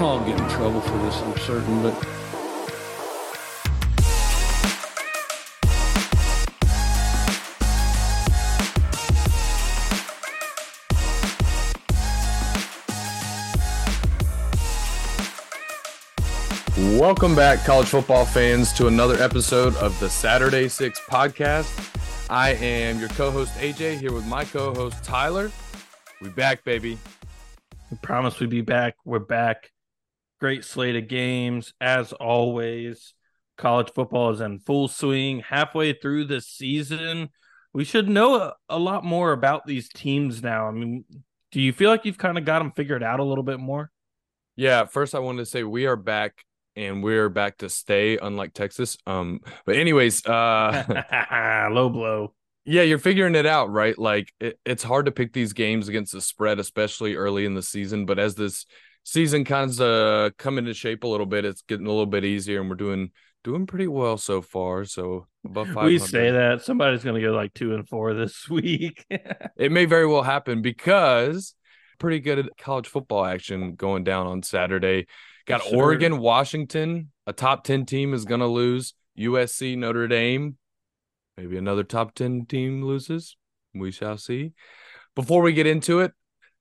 I'll get in trouble for this, I'm certain, but Welcome back, college football fans, to another episode of the Saturday Six podcast. I am your co host, AJ, here with my co host, Tyler. We back, baby. We promise we'd be back. We're back. Great slate of games, as always. College football is in full swing. Halfway through the season, we should know a, a lot more about these teams now. I mean, do you feel like you've kind of got them figured out a little bit more? Yeah, first I wanted to say we are back and we're back to stay, unlike Texas. Um, but anyways, uh, low blow. Yeah, you're figuring it out, right? Like it, it's hard to pick these games against the spread, especially early in the season. But as this season kind of uh, come into shape a little bit, it's getting a little bit easier, and we're doing doing pretty well so far. So above five. We say that somebody's going to go like two and four this week. it may very well happen because pretty good college football action going down on Saturday. Got sure. Oregon, Washington. A top 10 team is going to lose. USC, Notre Dame. Maybe another top 10 team loses. We shall see. Before we get into it,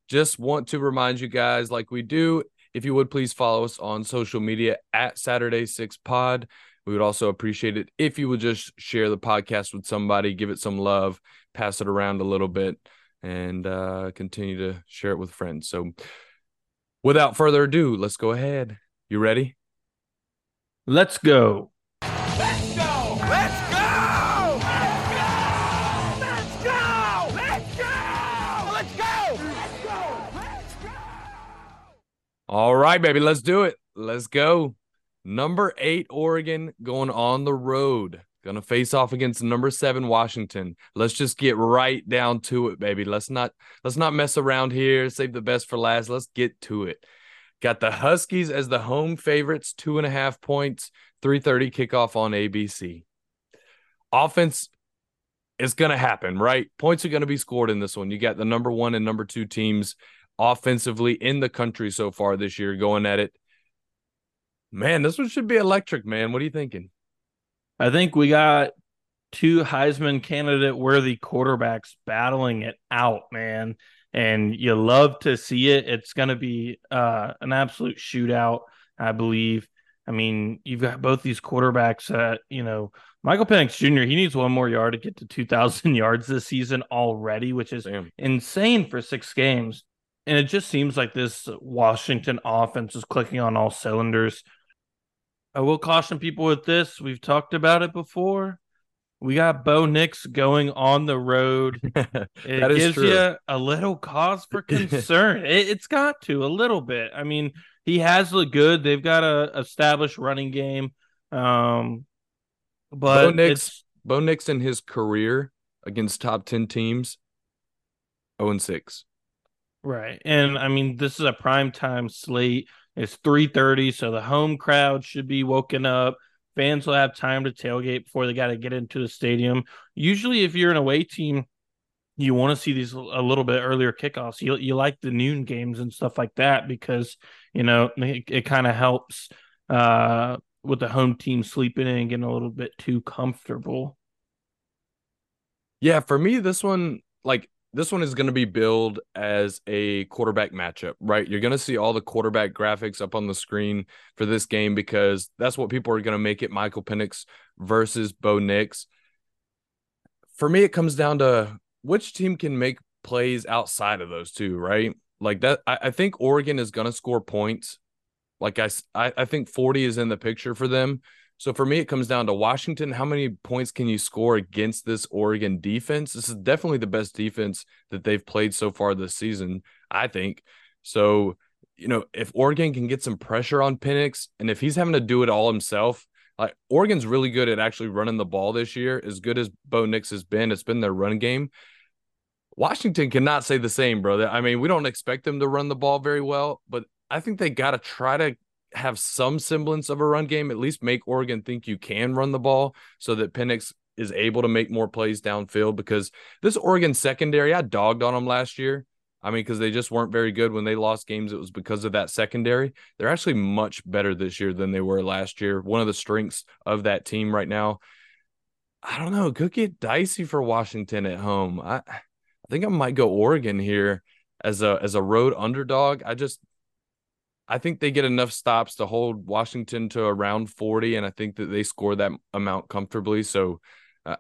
just want to remind you guys, like we do, if you would please follow us on social media at Saturday Six Pod. We would also appreciate it if you would just share the podcast with somebody, give it some love, pass it around a little bit, and uh, continue to share it with friends. So, without further ado, let's go ahead. You ready? Let's go. All right, baby. Let's do it. Let's go. Number eight, Oregon going on the road. Gonna face off against number seven Washington. Let's just get right down to it, baby. Let's not let's not mess around here. Save the best for last. Let's get to it. Got the Huskies as the home favorites, two and a half points, 3:30 kickoff on ABC. Offense is to happen, right? Points are to be scored in this one. You got the number one and number two teams offensively in the country so far this year going at it. Man, this one should be electric, man. What are you thinking? I think we got two Heisman candidate worthy quarterbacks battling it out, man and you love to see it. It's going to be uh, an absolute shootout, I believe. I mean, you've got both these quarterbacks that, you know, Michael Penix Jr., he needs one more yard to get to 2,000 yards this season already, which is Damn. insane for six games. And it just seems like this Washington offense is clicking on all cylinders. I will caution people with this. We've talked about it before. We got Bo Nix going on the road. It gives true. you a little cause for concern. it, has got to a little bit. I mean, he has looked good. They've got a established running game. Um, but Bo Nix, Bo Nix in his career against top ten teams, zero oh and six. Right, and I mean this is a prime time slate. It's three thirty, so the home crowd should be woken up fans will have time to tailgate before they got to get into the stadium. Usually, if you're an away team, you want to see these a little bit earlier kickoffs. You you like the noon games and stuff like that because you know it, it kind of helps uh, with the home team sleeping in and getting a little bit too comfortable. Yeah, for me, this one like this one is going to be billed as a quarterback matchup, right? You're going to see all the quarterback graphics up on the screen for this game because that's what people are going to make it Michael Penix versus Bo Nix. For me, it comes down to which team can make plays outside of those two, right? Like that, I, I think Oregon is going to score points. Like I, I think 40 is in the picture for them. So for me, it comes down to Washington. How many points can you score against this Oregon defense? This is definitely the best defense that they've played so far this season, I think. So, you know, if Oregon can get some pressure on Penix and if he's having to do it all himself, like Oregon's really good at actually running the ball this year, as good as Bo Nix has been. It's been their run game. Washington cannot say the same, brother. I mean, we don't expect them to run the ball very well, but I think they got to try to have some semblance of a run game, at least make Oregon think you can run the ball so that Penix is able to make more plays downfield because this Oregon secondary, I dogged on them last year. I mean, because they just weren't very good when they lost games. It was because of that secondary. They're actually much better this year than they were last year. One of the strengths of that team right now. I don't know. It could get dicey for Washington at home. I, I think I might go Oregon here as a as a road underdog. I just I think they get enough stops to hold Washington to around 40, and I think that they score that amount comfortably. So uh,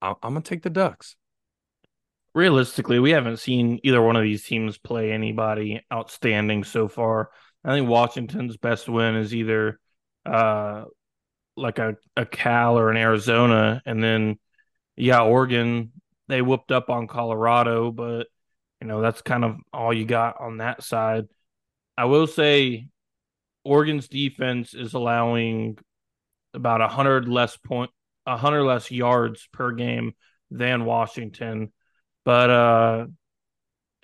I'm going to take the Ducks. Realistically, we haven't seen either one of these teams play anybody outstanding so far. I think Washington's best win is either uh, like a, a Cal or an Arizona. And then, yeah, Oregon, they whooped up on Colorado, but, you know, that's kind of all you got on that side. I will say Oregon's defense is allowing about a hundred less point, a hundred less yards per game than Washington, but uh,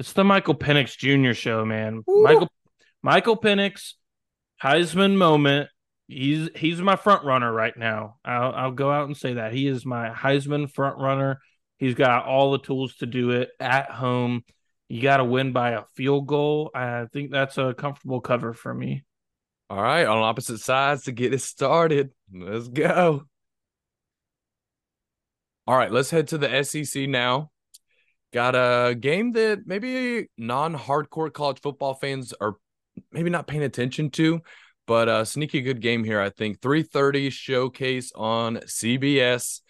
it's the Michael Penix Jr. show, man. Ooh. Michael Michael Penix, Heisman moment. He's he's my front runner right now. I'll I'll go out and say that he is my Heisman front runner. He's got all the tools to do it at home. You got to win by a field goal. I think that's a comfortable cover for me. All right, on opposite sides to get it started. Let's go. All right, let's head to the SEC now. Got a game that maybe non-hardcore college football fans are maybe not paying attention to, but a sneaky good game here. I think 3:30 showcase on CBS.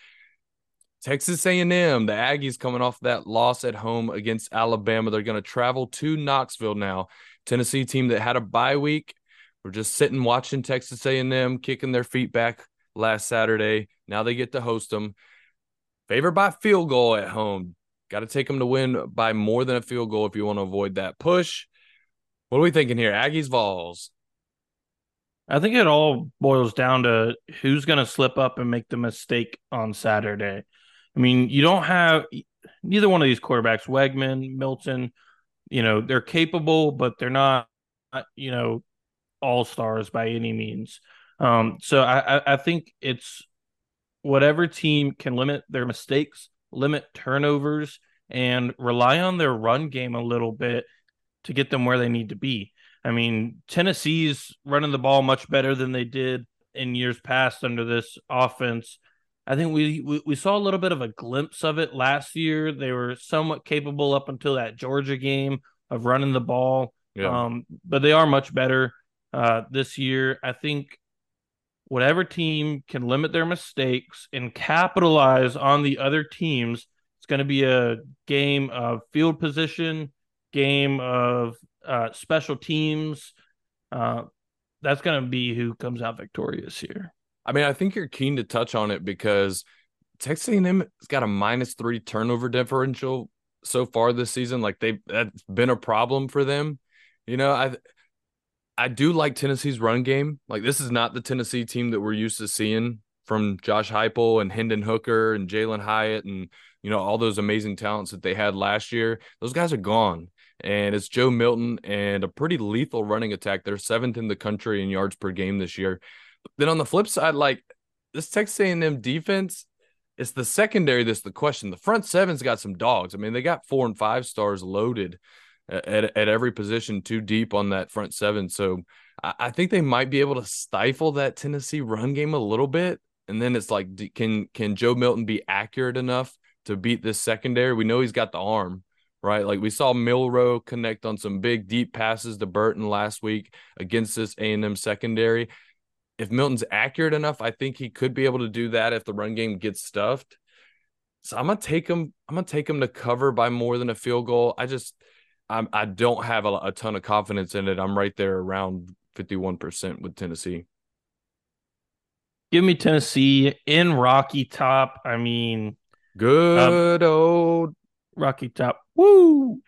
Texas A&M, the Aggies coming off that loss at home against Alabama. They're going to travel to Knoxville now. Tennessee team that had a bye week. We're just sitting watching Texas A&M kicking their feet back last Saturday. Now they get to host them. Favored by field goal at home. Got to take them to win by more than a field goal if you want to avoid that push. What are we thinking here? Aggies Vols. I think it all boils down to who's going to slip up and make the mistake on Saturday. I mean, you don't have neither one of these quarterbacks, Weigman, Milton, you know, they're capable, but they're not, you know, all stars by any means. Um, so I, I think it's whatever team can limit their mistakes, limit turnovers, and rely on their run game a little bit to get them where they need to be. I mean, Tennessee's running the ball much better than they did in years past under this offense. I think we, we, we saw a little bit of a glimpse of it last year. They were somewhat capable up until that Georgia game of running the ball. Yeah. Um, but they are much better uh, this year. I think whatever team can limit their mistakes and capitalize on the other teams, it's going to be a game of field position, game of uh, special teams. Uh, that's going to be who comes out victorious here. I mean, I think you're keen to touch on it because Texas A&M has got a minus three turnover differential so far this season. Like they that's been a problem for them. You know, I I do like Tennessee's run game. Like this is not the Tennessee team that we're used to seeing from Josh Heupel and Hendon Hooker and Jalin Hyatt and you know all those amazing talents that they had last year. Those guys are gone, and it's Joe Milton and a pretty lethal running attack. They're seventh in the country in yards per game this year. Then on the flip side, like this Texas A&M defense, it's the secondary that's the question. The front seven's got some dogs. I mean, they got four and five stars loaded at, at every position, too deep on that front seven. So I, I think they might be able to stifle that Tennessee run game a little bit. And then it's like, can can Joe Milton be accurate enough to beat this secondary? We know he's got the arm, right? Like we saw Milroe connect on some big deep passes to Burton last week against this A&M secondary if Milton's accurate enough, I think he could be able to do that if the run game gets stuffed. So I'm gonna take him. I'm gonna take him to cover by more than a field goal. I just, I'm, I don't have a, a ton of confidence in it. I'm right there around 51 percent with Tennessee. Give me Tennessee in Rocky Top. I mean, good um, old Rocky Top. Woo!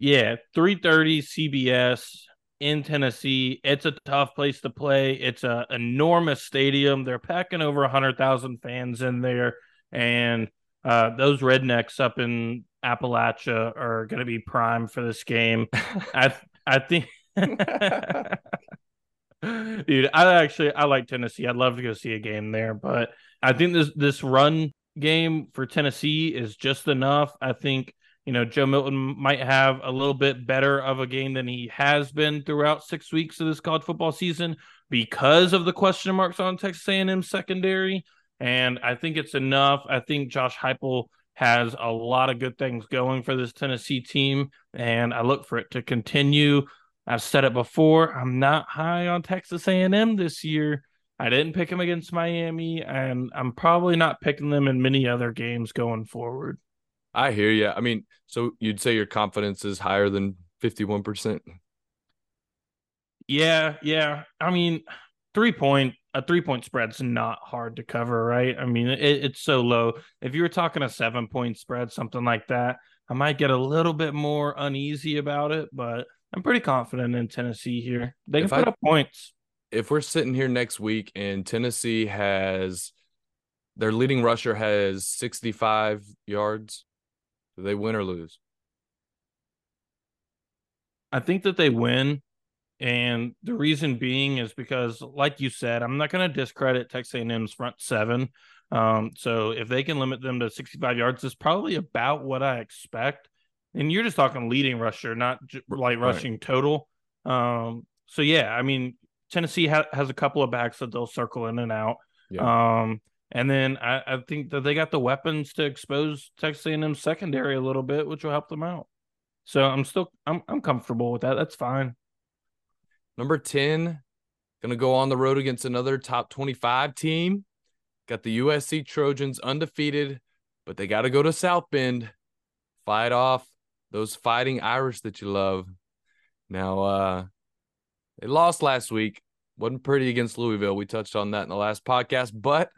Yeah, 3:30 CBS in Tennessee. It's a tough place to play. It's an enormous stadium. They're packing over 100,000 fans in there. And uh, those rednecks up in Appalachia are going to be prime for this game. I I think. Dude, I actually I like Tennessee. I'd love to go see a game there, but I think this this run game for Tennessee is just enough. I think you know, Joe Milton might have a little bit better of a game than he has been throughout six weeks of this college football season because of the question marks on Texas A&M secondary. And I think it's enough. I think Josh Heupel has a lot of good things going for this Tennessee team, and I look for it to continue. I've said it before. I'm not high on Texas A&M this year. I didn't pick them against Miami, and I'm probably not picking them in many other games going forward. I hear you. I mean, so you'd say your confidence is higher than 51%? Yeah, yeah. I mean, three point a three point spread's not hard to cover, right? I mean, it, it's so low. If you were talking a seven point spread, something like that, I might get a little bit more uneasy about it, but I'm pretty confident in Tennessee here. They can If put I- up points. If we're sitting here next week and Tennessee has their leading rusher has 65 yards, do they win or lose? I think that they win. And the reason being is because, like you said, I'm not going to discredit Texas A&M's front seven. Um, so if they can limit them to 65 yards, it's probably about what I expect. And you're just talking leading rusher, not j- like Right. rushing total. Um, so yeah, I mean, Tennessee ha- has a couple of backs that they'll circle in and out. Um, and then I, I think that they got the weapons to expose Texas A&M secondary a little bit, which will help them out. So I'm still I'm I'm comfortable with that. That's fine. Number 10, going to go on the road against another top 25 team. Got the USC Trojans undefeated, but they got to go to South Bend, fight off those fighting Irish that you love. Now, uh, they lost last week. Wasn't pretty against Louisville. We touched on that in the last podcast, but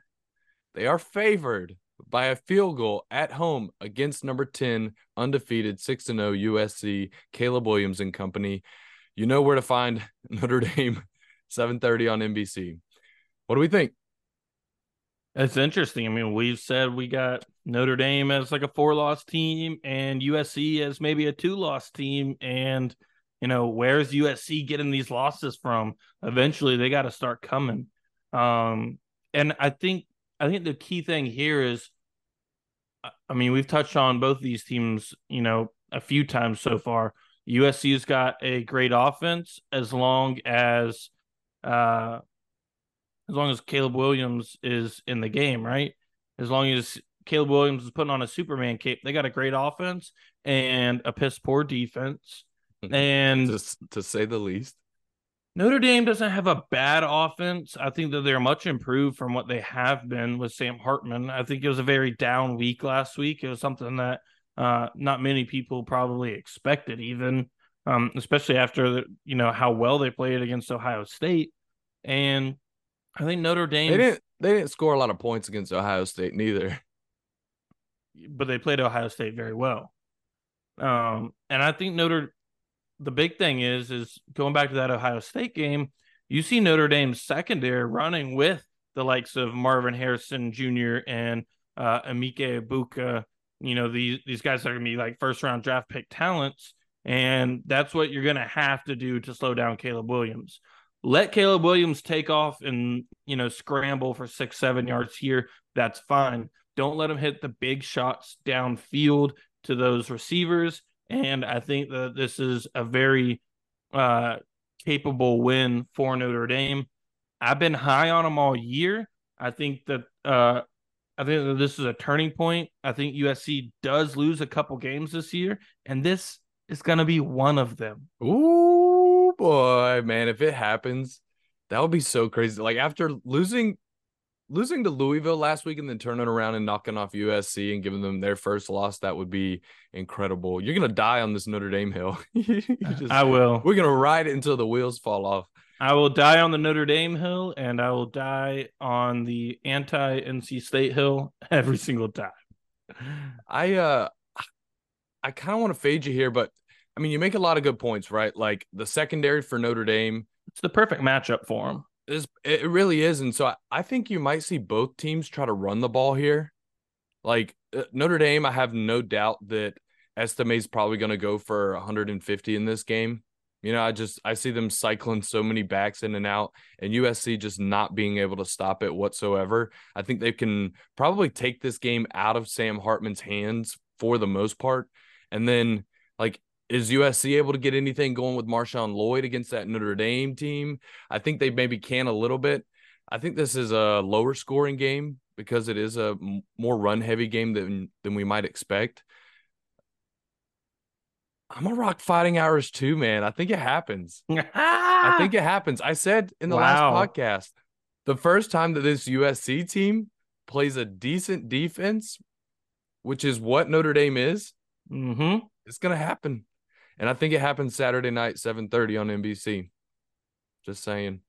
they are favored by a field goal at home against number 10, undefeated 6 0 USC, Caleb Williams and company. You know where to find Notre Dame, 7:30 on NBC. What do we think? It's interesting. I mean, we've said we got Notre Dame as like a four loss team and USC as maybe a two loss team. And, you know, where's USC getting these losses from? Eventually they got to start coming. Um, and I think I think the key thing here is I- mean, we've touched on both these teams, you know, a few times so far. USC's got a great offense as long as uh as long as Caleb Williams is in the game, right? As long as Caleb Williams is putting on a Superman cape, they got a great offense and a piss poor defense. And To, to say the least. Notre Dame doesn't have a bad offense. I think that they're much improved from what they have been with Sam Hartman. I think it was a very down week last week. It was something that uh, not many people probably expected, even um, especially after the, you know how well they played against Ohio State. And I think Notre Dame, They didn't they didn't score a lot of points against Ohio State neither. but they played Ohio State very well. Um, and I think Notre, the big thing is, is going back to that Ohio State game, you see Notre Dame's secondary running with the likes of Marvin Harrison Jr. and uh, Emeka Egbuka. You know these these guys are gonna be like first round draft pick talents, and that's what you're gonna have to do to slow down Caleb Williams. Let Caleb Williams take off and you know scramble for six seven yards here. That's fine. Don't let him hit the big shots downfield to those receivers. And I think that this is a very uh, capable win for Notre Dame. I've been high on them all year. I think that uh, I think that this is a turning point. I think USC does lose a couple games this year, and this is going to be one of them. Ooh boy, man, if it happens, that would be so crazy. Like after losing losing to Louisville last week and then turning around and knocking off USC and giving them their first loss, that would be incredible. You're gonna die on this Notre Dame hill. Just- I will. we're gonna ride it until the wheels fall off. I will die on the Notre Dame hill, and I will die on the anti NC State hill every single time. I uh I kind of want to fade you here, but I mean you make a lot of good points, right? Like the secondary for Notre Dame It's the perfect matchup for them. It really is. And so I, I think you might see both teams try to run the ball here. Like uh, Notre Dame, I have no doubt that Estime's probably going to go for 150 in this game. You know, I just I see them cycling so many backs in and out, and USC just not being able to stop it whatsoever. I think they can probably take this game out of Sam Hartman's hands for the most part. And then is USC able to get anything going with Marshawn Lloyd against that Notre Dame team? I think they maybe can a little bit. I think this is a lower scoring game because it is a more run heavy game than than we might expect. I'm a rock fighting hours too, man. I think it happens. I think it happens. I said in the Wow. last podcast, the first time that this USC team plays a decent defense, which is what Notre Dame is, mm-hmm. it's gonna happen. And I think it happens Saturday night, 7:30 on NBC. Just saying.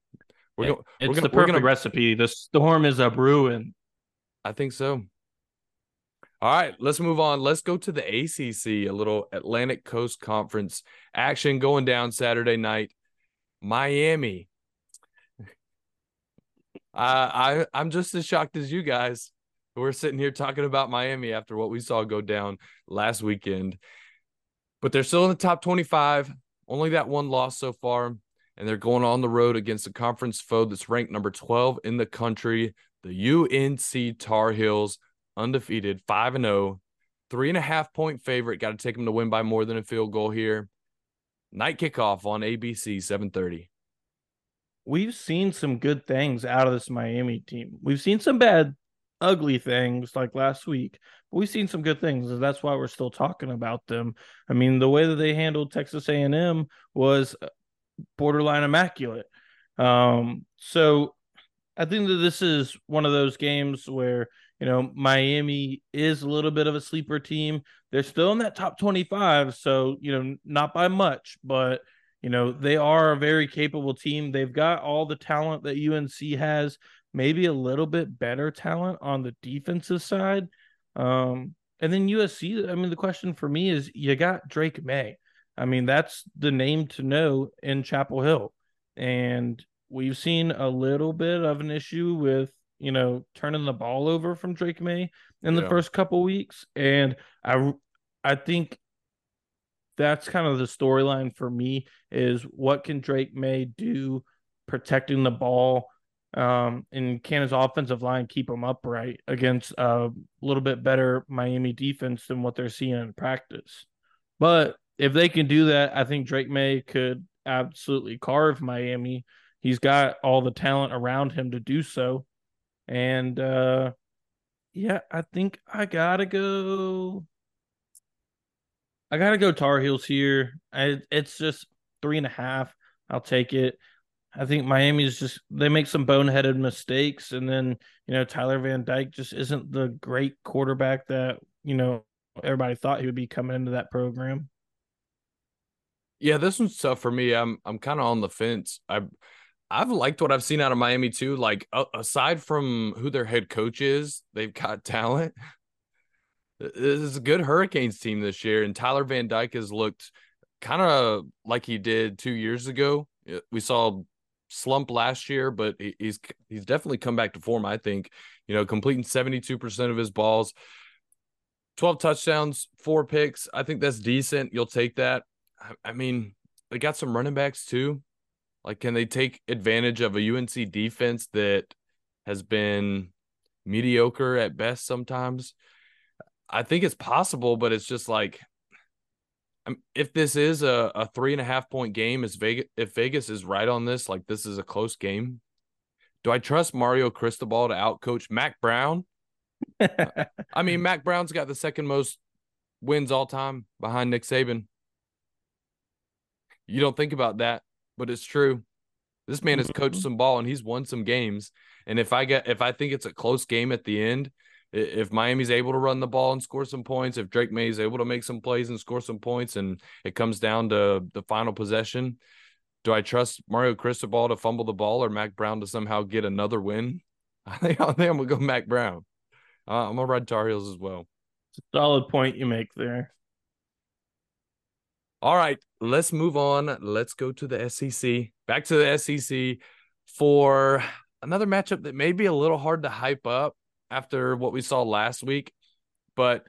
We're going It's we're gonna, the perfect gonna recipe. The storm is a brewing. I think so. All right, let's move on. Let's go to the ACC, a little Atlantic Coast Conference action going down Saturday night. Miami. I I I'm just as shocked as you guys. We're sitting here talking about Miami after what we saw go down last weekend. But they're still in the top 25. Only that one loss so far. And they're going on the road against a conference foe that's ranked number 12 in the country, the UNC Tar Heels, undefeated, 5 and 0, three and a half point favorite. Got to take them to win by more than a field goal here. Night kickoff on ABC, 7:30. We've seen some good things out of this Miami team. We've seen some bad, ugly things like last week, but we've seen some good things, and that's why we're still talking about them. I mean, the way that they handled Texas A&M was borderline immaculate. Um, so I think that this is one of those games where you know Miami is a little bit of a sleeper team. They're still in that top twenty-five, so you know not by much, but you know they are a very capable team. They've got all the talent that UNC has, maybe a little bit better talent on the defensive side. Um, and then USC. I mean, the question for me is, you got Drake Maye. I mean, that's the name to know in Chapel Hill. And we've seen a little bit of an issue with, you know, turning the ball over from Drake Maye in the Yeah. first couple weeks. And I I think that's kind of the storyline for me is what can Drake Maye do protecting the ball um and can his offensive line keep him upright against a little bit better Miami defense than what they're seeing in practice. But if they can do that, I think Drake Maye could absolutely carve Miami. He's got all the talent around him to do so. And uh yeah, I think I gotta go. I gotta go Tar Heels here. I, it's just three and a half. I'll take it. I think Miami's just they make some boneheaded mistakes, and then you know Tyler Van Dyke just isn't the great quarterback that you know everybody thought he would be coming into that program. Yeah, this one's tough for me. I'm I'm kind of on the fence. I I've liked what I've seen out of Miami too. Like a- aside from who their head coach is, they've got talent. This is a good Hurricanes team this year, and Tyler Van Dyke has looked kind of like he did two years ago. Uh, We saw slump last year, but he's he's definitely come back to form. I think you know completing seventy two percent of his balls, twelve touchdowns, four picks. I think that's decent. You'll take that. I- I mean, they got some running backs too. Like, can they take advantage of a UNC defense that has been mediocre at best sometimes? I think it's possible, but it's just like, if this is a, a three and a half point game, is Vegas if Vegas is right on this, like this is a close game. Do I trust Mario Cristobal to outcoach Mack Brown? I mean, Mack Brown's got the second most wins all time behind Nick Saban. You don't think about that, but it's true. This man has coached Mhm. some ball and he's won some games. And if I get if I think it's a close game at the end, if Miami's able to run the ball and score some points, if Drake Maye is able to make some plays and score some points, and it comes down to the final possession, do I trust Mario Cristobal to fumble the ball or Mack Brown to somehow get another win? I think I think I'm gonna go Mack Brown. Uh, I'm gonna ride Tar Heels as well. Solid point you make there. All right, let's move on. Let's go to the SEC. Back to the SEC for another matchup that may be a little hard to hype up after what we saw last week, but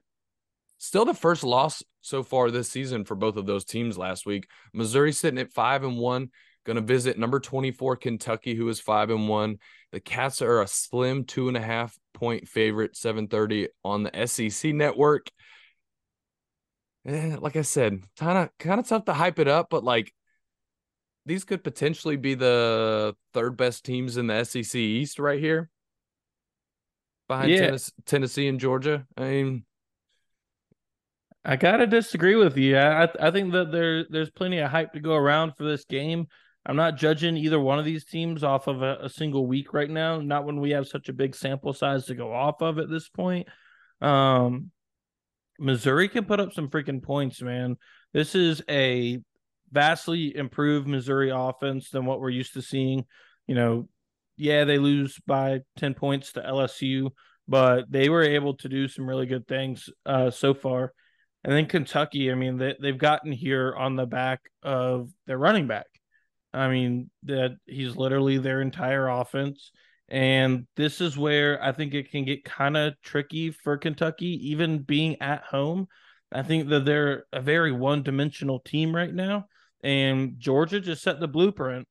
still the first loss so far this season for both of those teams last week. Missouri sitting at five and one, going to visit number 24 Kentucky, who is five and one. The Cats are a slim two and a half point favorite, 7:30 on the SEC network. eh, like I said, kind of kind of tough to hype it up, but like these could potentially be the third best teams in the SEC East right here, behind Yeah. Tennessee, Tennessee and Georgia. I mean, I gotta disagree with you. I I I think that there there's plenty of hype to go around for this game. I'm not judging either one of these teams off of a, a single week right now. Not when we have such a big sample size to go off of at this point. Um, Missouri can put up some freaking points, man. This is a vastly improved Missouri offense than what we're used to seeing. You know, yeah, they lose by 10 points to LSU, but they were able to do some really good things uh, so far. And then Kentucky, I mean, they, they've gotten here on the back of their running back. I mean, that he's literally their entire offense. And this is where I think it can get kind of tricky for Kentucky, even being at home. I think that they're a very one dimensional team right now. And Georgia just set the blueprint.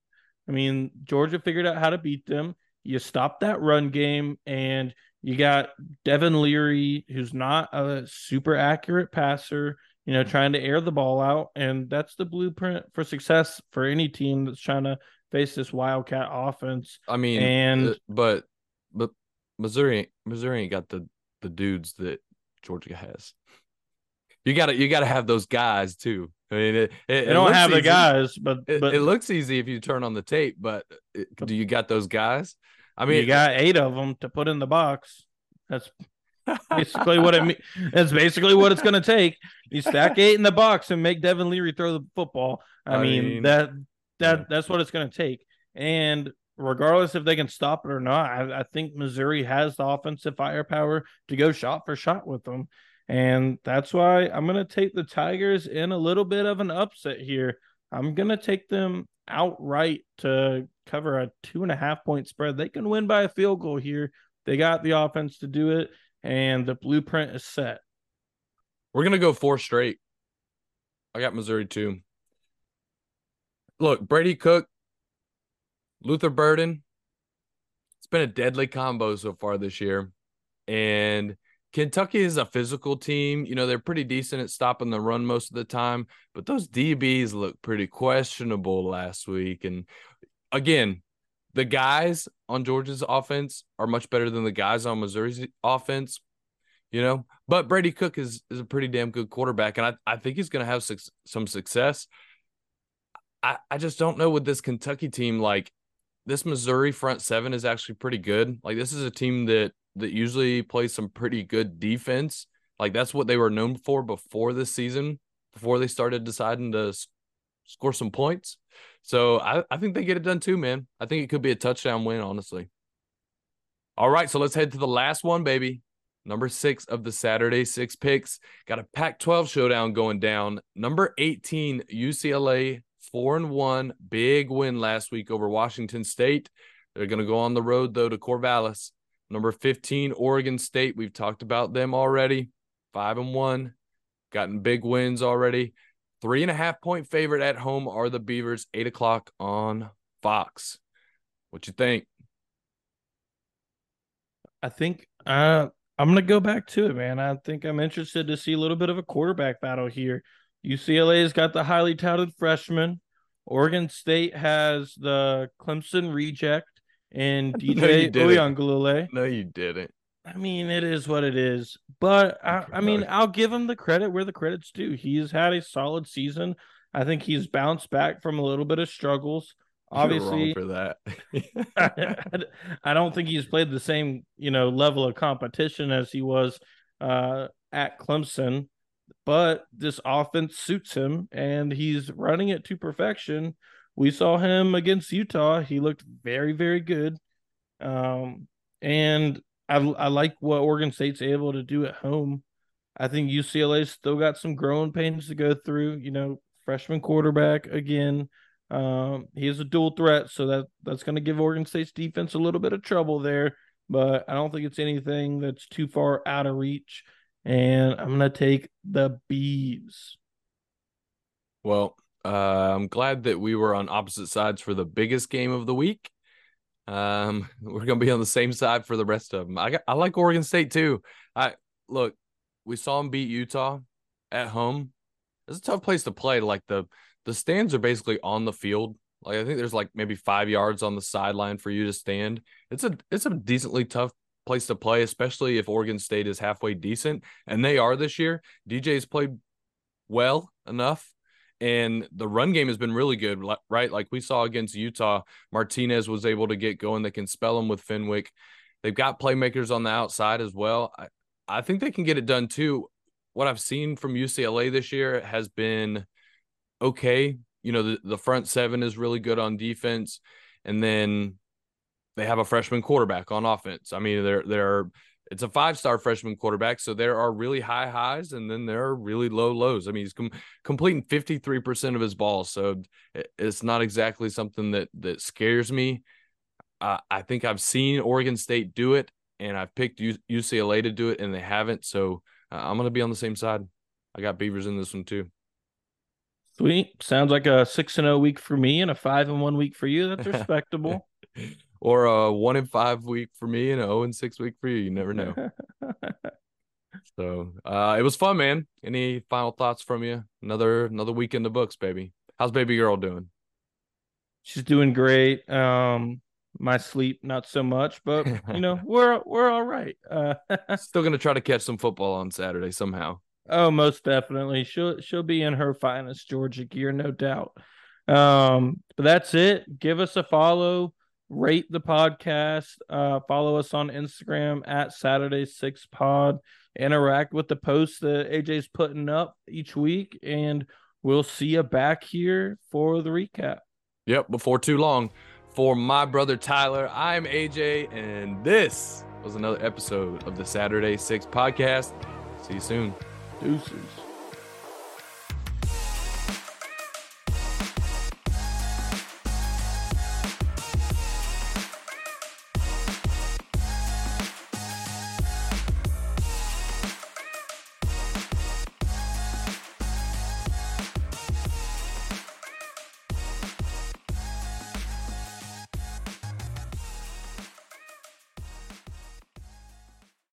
I mean, Georgia figured out how to beat them. You stop that run game, and you got Devin Leary, who's not a super accurate passer, you know, trying to air the ball out. And that's the blueprint for success for any team that's trying to face this Wildcat offense. I mean, And- uh, but but Missouri Missouri ain't got the the dudes that Georgia has. You got to you got to have those guys too. I mean, it, it, They don't looks have the guys, but It, but it looks easy if you turn on the tape, but uh, it, do you got those guys? I mean, you got eight of them to put in the box. That's basically what it means. That's basically what it's going to take. You stack eight in the box and make Devin Leary throw the football. I, I mean, mean, that that yeah. that's what it's going to take. And regardless if they can stop it or not, I, I think Missouri has the offensive firepower to go shot for shot with them. And that's why I'm going to take the Tigers in a little bit of an upset here. I'm going to take them outright to cover a two and a half point spread. They can win by a field goal here. They got the offense to do it, and the blueprint is set. we're gonna go four straight. I got Missouri too. Look, Brady Cook, Luther Burden. It's been a deadly combo so far this year, and Kentucky is a physical team. You know they're pretty decent at stopping the run most of the time, but those DBs look pretty questionable last week. And again, the guys on Georgia's offense are much better than the guys on Missouri's offense. You know, but Brady Cook is is a pretty damn good quarterback, and I, I think he's going to have suc some success. I I just don't know with this Kentucky team. Like this Missouri front seven is actually pretty good. Like this is a team that that usually plays some pretty good defense. Like that's what they were known for before this season, before they started deciding to score some points. So I, I think they get it done too, man. I think it could be a touchdown win, honestly. All right, so let's head to the last one, baby. Number six of the Saturday six picks. Got a Pac 12 showdown going down. Number 18, UCLA, four and one. Big win last week over Washington State. They're going to go on the road, though, to Corvallis. Number 15, Oregon State. We've talked about them already. Five and one. Gotten big wins already. Three and a half point favorite at home are the Beavers, eight o'clock on Fox. What you think? I think uh, I'm going to go back to it, man. I think I'm interested to see a little bit of a quarterback battle here. UCLA's got the highly touted freshman. Oregon State has the Clemson reject and DJ didn't. No, you didn't. I mean, it is what it is. But I, I mean, I'll give him the credit where the credit's due. He's had a solid season. I think he's bounced back from a little bit of struggles. Obviously, for that. I, I don't think he's played the same, you know, level of competition as he was uh, at Clemson, but this offense suits him and he's running it to perfection. We saw him against Utah. He looked very, very good. Um, and I, I like what Oregon State's able to do at home. I think UCLA's still got some growing pains to go through. You know, freshman quarterback again. Um, he is a dual threat, so that that's going to give Oregon State's defense a little bit of trouble there. But I don't think it's anything that's too far out of reach. And I'm going to take the Bees. well, uh, I'm glad that we were on opposite sides for the biggest game of the week. Um, we're gonna be on the same side for the rest of them. I got, I like Oregon State too. I look, we saw them beat Utah at home. it's a tough place to play. Like the the stands are basically on the field. Like I think there's like maybe five yards on the sideline for you to stand. It's a it's a decently tough place to play, especially if Oregon State is halfway decent, and they are this year. DJ's played well enough, and the run game has been really good, right? Like we saw against Utah, Martinez was able to get going. They can spell them with Fenwick. They've got playmakers on the outside as well. I, I think they can get it done too. What I've seen from UCLA this year has been okay. You know, the, the front seven is really good on defense. And then they have a freshman quarterback on offense. I mean, they're they're it's a five star freshman quarterback, so there are really high highs and then there are really low lows. I mean, he's com- completing fifty three percent of his balls, so it's not exactly something that that scares me. Uh, I think I've seen Oregon State do it, and I've picked U- UCLA to do it, and they haven't. So uh, I'm going to be on the same side. I got Beavers in this one too. Sweet. Sounds like a six and zero oh week for me and a five and one week for you. That's respectable. or a one in five week for me and a zero and six week for you. You never know. so uh, it was fun, man. Any final thoughts from you? Another another week in the books, baby. How's baby girl doing? She's doing great. Um, my sleep not so much, but you know we're we're all right. Uh, Still gonna try to catch some football on Saturday somehow. Oh, most definitely. She'll she'll be in her finest Georgia gear, no doubt. Um, but that's it. Give us a follow, rate the podcast, uh, follow us on Instagram at Saturday Six Pod, interact with the posts that AJ's putting up each week, and we'll see you back here for the recap. Yep, before too long. For my brother Tyler, I'm AJ, and this was another episode of the Saturday Six Podcast. See you soon. Deuces.